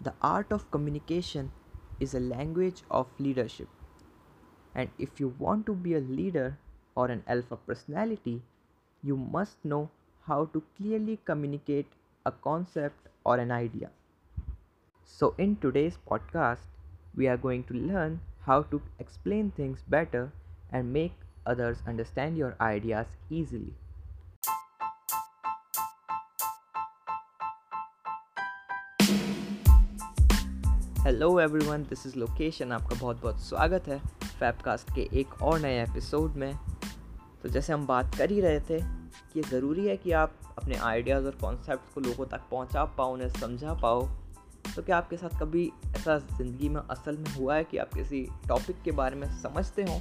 The art of communication is a language of leadership. And if you want to be a leader or an alpha personality, you must know how to clearly communicate a concept or an idea. So, in today's podcast, we are going to learn how to explain things better and make others understand your ideas easily. Hello everyone, this is location आपका बहुत बहुत स्वागत है फैपकास्ट के एक और नए episode में। तो जैसे हम बात कर ही रहे थे कि ये ज़रूरी है कि आप अपने आइडियाज़ और कॉन्सेप्ट को लोगों तक पहुँचा पाओ, उन्हें समझा पाओ। तो क्या आपके साथ कभी ऐसा ज़िंदगी में असल में हुआ है कि आप किसी टॉपिक के बारे में समझते हो,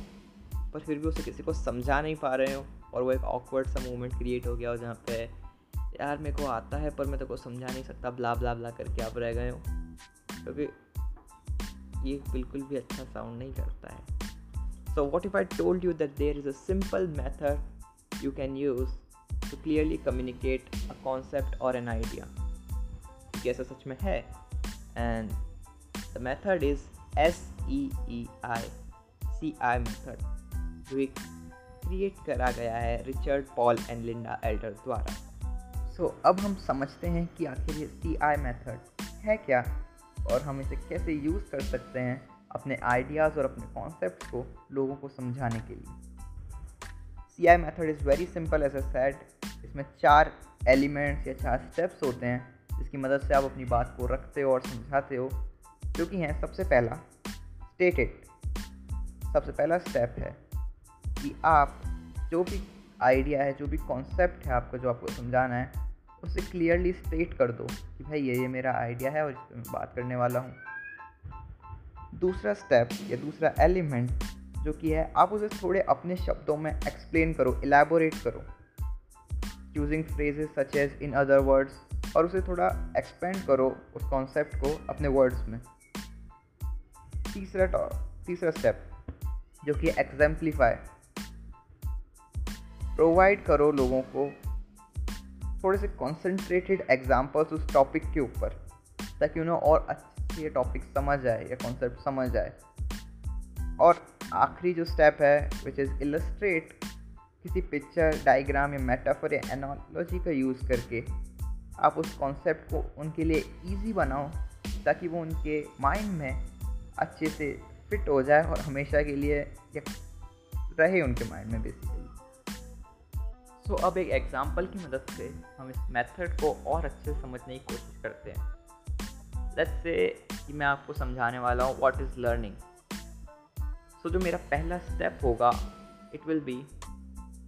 पर फिर भी उसे किसी को समझा नहीं पा रहे हो और वो एक ऑकवर्ड सा मोमेंट क्रिएट हो गया हो जहाँ पे, यार मेरे को आता है, पर मैं तो को समझा नहीं सकता, ब्ला ब्ला ब्ला करके आप रह गए हो। क्योंकि ये बिल्कुल भी अच्छा साउंड नहीं करता है। So what if I told you that there is a simple method you can use to clearly communicate a concept और एन आइडिया कैसा सच में है? And the method is S E E I C I method जो एक create करा गया है Richard Paul and Linda Elder द्वारा। सो so, अब हम समझते हैं कि आखिर ये सी आई मैथड है क्या? और हम इसे कैसे यूज़ कर सकते हैं अपने आइडियाज़ और अपने कॉन्सेप्ट को लोगों को समझाने के लिए। C I method is very simple as a set इसमें चार एलिमेंट्स या चार स्टेप्स होते हैं, जिसकी मदद से आप अपनी बात को रखते हो और समझाते हो। जो कि हैं, सबसे पहला स्टेट इट सबसे पहला स्टेप है कि आप जो भी आइडिया है, जो भी कॉन्सेप्ट है आपको, जो आपको समझाना है उसे क्लियरली स्टेट कर दो कि भाई ये ये मेरा आइडिया है और इस पर मैं बात करने वाला हूँ। दूसरा स्टेप या दूसरा एलिमेंट जो कि है, आप उसे थोड़े अपने शब्दों में एक्सप्लेन करो इलेबोरेट करो। Using phrases such as in other words और उसे थोड़ा एक्सपेंड करो उस कॉन्सेप्ट को अपने वर्ड्स में। तीसरा तीसरा स्टेप जो कि एग्जाम्पलीफाई प्रोवाइड करो लोगों को थोड़े से कॉन्सेंट्रेटेड एग्जाम्पल्स उस टॉपिक के ऊपर, ताकि उन्हें और अच्छे टॉपिक समझ आए या कॉन्सेप्ट समझ आए। और आखिरी जो स्टेप है विच इज़ इलस्ट्रेट किसी पिक्चर डायग्राम या मेटाफर या एनोलॉजी का यूज़ करके आप उस कॉन्सेप्ट को उनके लिए ईजी बनाओ, ताकि वो उनके माइंड में अच्छे से फिट हो जाए और हमेशा के लिए रहे उनके माइंड में बेसिकली so, अब एक एग्ज़ाम्पल की मदद से हम इस मेथड को और अच्छे से समझने की कोशिश करते हैं। लेट्स से कि मैं आपको समझाने वाला हूँ व्हाट इज़ लर्निंग सो जो मेरा पहला स्टेप होगा इट विल बी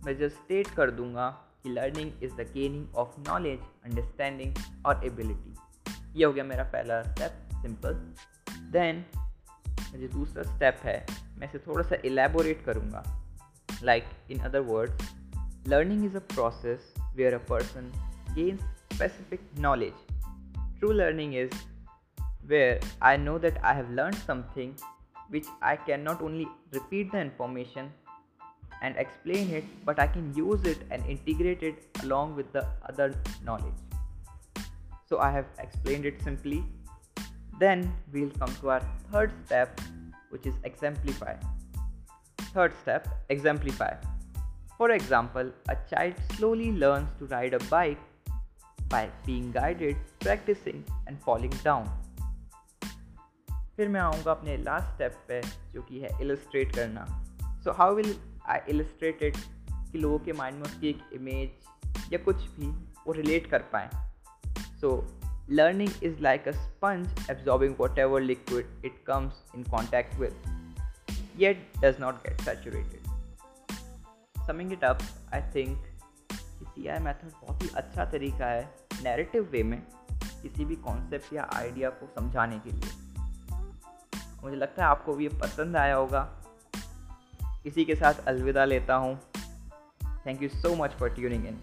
मैं जो स्टेट कर दूँगा कि learning is the gaining of knowledge understanding और एबिलिटी ये हो गया मेरा पहला स्टेप सिंपल देन जो दूसरा स्टेप है मैं इसे थोड़ा सा इलेबोरेट करूँगा। Like in other words Learning is a process where a person gains specific knowledge. True learning is where I know that I have learned something which I can not only repeat the information and explain it, but I can use it and integrate it along with the other knowledge. So I have explained it simply. Then we'll come to our third step, which is exemplify. Third step, exemplify. For example, a child slowly learns to ride a bike by being guided, practicing and falling down. फिर मैं आऊँगा अपने last step पे जो कि है illustrate करना. So how will I illustrate it कि लोगों के माइंड में उसकी एक इमेज या कुछ भी वो रिलेट कर पाए. So learning is like a sponge absorbing whatever liquid it comes in contact with yet does not get saturated summing it up I think C I method बहुत ही अच्छा तरीका है नैरेटिव वे में किसी भी कॉन्सेप्ट या आइडिया को समझाने के लिए। मुझे लगता है आपको भी ये पसंद आया होगा। इसी के साथ अलविदा लेता हूँ। Thank you so much for tuning in